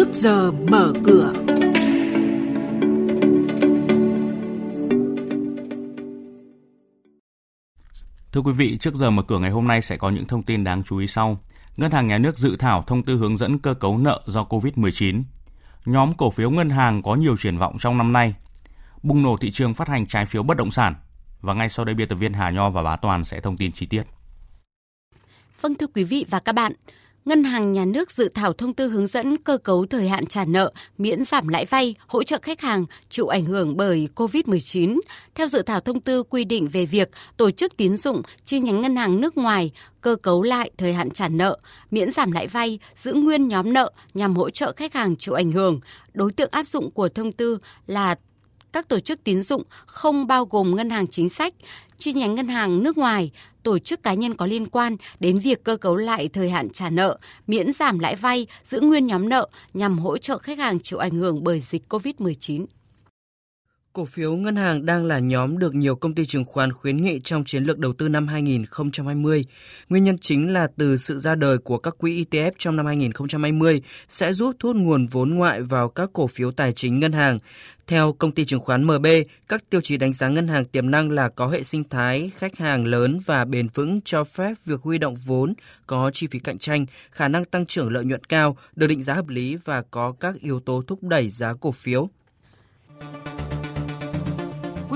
trước giờ mở cửa. Thưa quý vị, trước giờ mở cửa ngày hôm nay sẽ có những thông tin đáng chú ý sau. Ngân hàng Nhà nước dự thảo thông tư hướng dẫn cơ cấu nợ do Covid-19. Nhóm cổ phiếu ngân hàng có nhiều triển vọng trong năm nay. Bùng nổ thị trường phát hành trái phiếu bất động sản. Và ngay sau đây biên tập viên Hà Nho và Bá Toàn sẽ thông tin chi tiết. Vâng thưa quý vị và các bạn, Ngân hàng Nhà nước dự thảo thông tư hướng dẫn cơ cấu thời hạn trả nợ, miễn giảm lãi vay, hỗ trợ khách hàng chịu ảnh hưởng bởi COVID-19. Theo dự thảo thông tư quy định về việc tổ chức tín dụng chi nhánh ngân hàng nước ngoài cơ cấu lại thời hạn trả nợ, miễn giảm lãi vay, giữ nguyên nhóm nợ nhằm hỗ trợ khách hàng chịu ảnh hưởng. Đối tượng áp dụng của thông tư là các tổ chức tín dụng không bao gồm ngân hàng chính sách, chi nhánh ngân hàng nước ngoài, tổ chức cá nhân có liên quan đến việc cơ cấu lại thời hạn trả nợ, miễn giảm lãi vay, giữ nguyên nhóm nợ nhằm hỗ trợ khách hàng chịu ảnh hưởng bởi dịch COVID-19. Cổ phiếu ngân hàng đang là nhóm được nhiều công ty chứng khoán khuyến nghị trong chiến lược đầu tư năm 2020. Nguyên nhân chính là từ sự ra đời của các quỹ ETF trong năm 2020 sẽ giúp thu hút nguồn vốn ngoại vào các cổ phiếu tài chính ngân hàng. Theo công ty chứng khoán MB, các tiêu chí đánh giá ngân hàng tiềm năng là có hệ sinh thái khách hàng lớn và bền vững cho phép việc huy động vốn, có chi phí cạnh tranh, khả năng tăng trưởng lợi nhuận cao, được định giá hợp lý và có các yếu tố thúc đẩy giá cổ phiếu.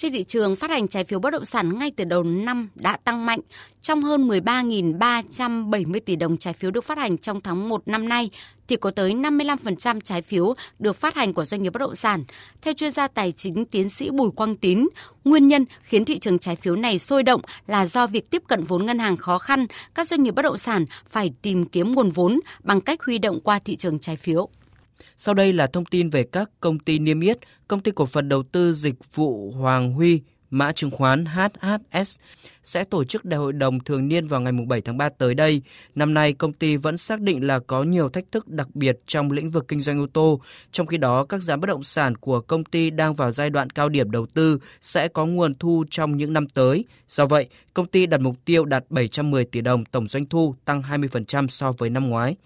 Trên thị trường phát hành trái phiếu bất động sản ngay từ đầu năm đã tăng mạnh. Trong hơn 13.370 tỷ đồng trái phiếu được phát hành trong tháng 1 năm nay, thì có tới 55% trái phiếu được phát hành của doanh nghiệp bất động sản. Theo chuyên gia tài chính tiến sĩ Bùi Quang Tín, nguyên nhân khiến thị trường trái phiếu này sôi động là do việc tiếp cận vốn ngân hàng khó khăn, các doanh nghiệp bất động sản phải tìm kiếm nguồn vốn bằng cách huy động qua thị trường trái phiếu. Sau đây là thông tin về các công ty niêm yết, công ty cổ phần đầu tư dịch vụ Hoàng Huy, mã chứng khoán HHS sẽ tổ chức đại hội đồng thường niên vào ngày 7 tháng 3 tới đây. Năm nay, công ty vẫn xác định là có nhiều thách thức đặc biệt trong lĩnh vực kinh doanh ô tô. Trong khi đó, các giá bất động sản của công ty đang vào giai đoạn cao điểm đầu tư sẽ có nguồn thu trong những năm tới. Do vậy, công ty đặt mục tiêu đạt 710 tỷ đồng tổng doanh thu, tăng 20% so với năm ngoái.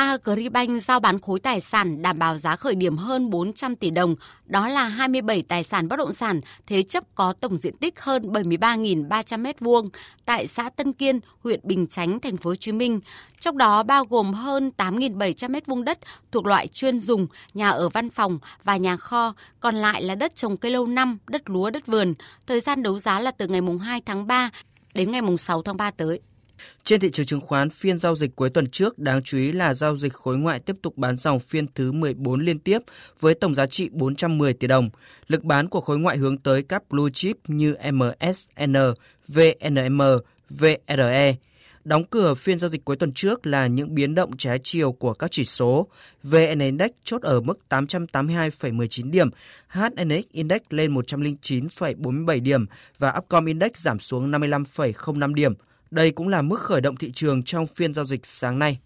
Agribank giao bán khối tài sản đảm bảo giá khởi điểm hơn 400 tỷ đồng, đó là 27 tài sản bất động sản thế chấp có tổng diện tích hơn 73.300 m2 tại xã Tân Kiên, huyện Bình Chánh, thành phố Hồ Chí Minh. Trong đó bao gồm hơn 8.700 m2 đất thuộc loại chuyên dùng, nhà ở văn phòng và nhà kho, còn lại là đất trồng cây lâu năm, đất lúa, đất vườn. Thời gian đấu giá là từ ngày 2 tháng 3 đến ngày 6 tháng 3 tới. Trên thị trường chứng khoán, phiên giao dịch cuối tuần trước đáng chú ý là giao dịch khối ngoại tiếp tục bán dòng phiên thứ 14 liên tiếp với tổng giá trị 410 tỷ đồng. Lực bán của khối ngoại hướng tới các blue chip như MSN, VNM, VRE. Đóng cửa phiên giao dịch cuối tuần trước là những biến động trái chiều của các chỉ số. VN Index chốt ở mức 882,19 điểm, HNX Index lên 109,47 điểm và Upcom Index giảm xuống 55,05 điểm. Đây cũng là mức khởi động thị trường trong phiên giao dịch sáng nay.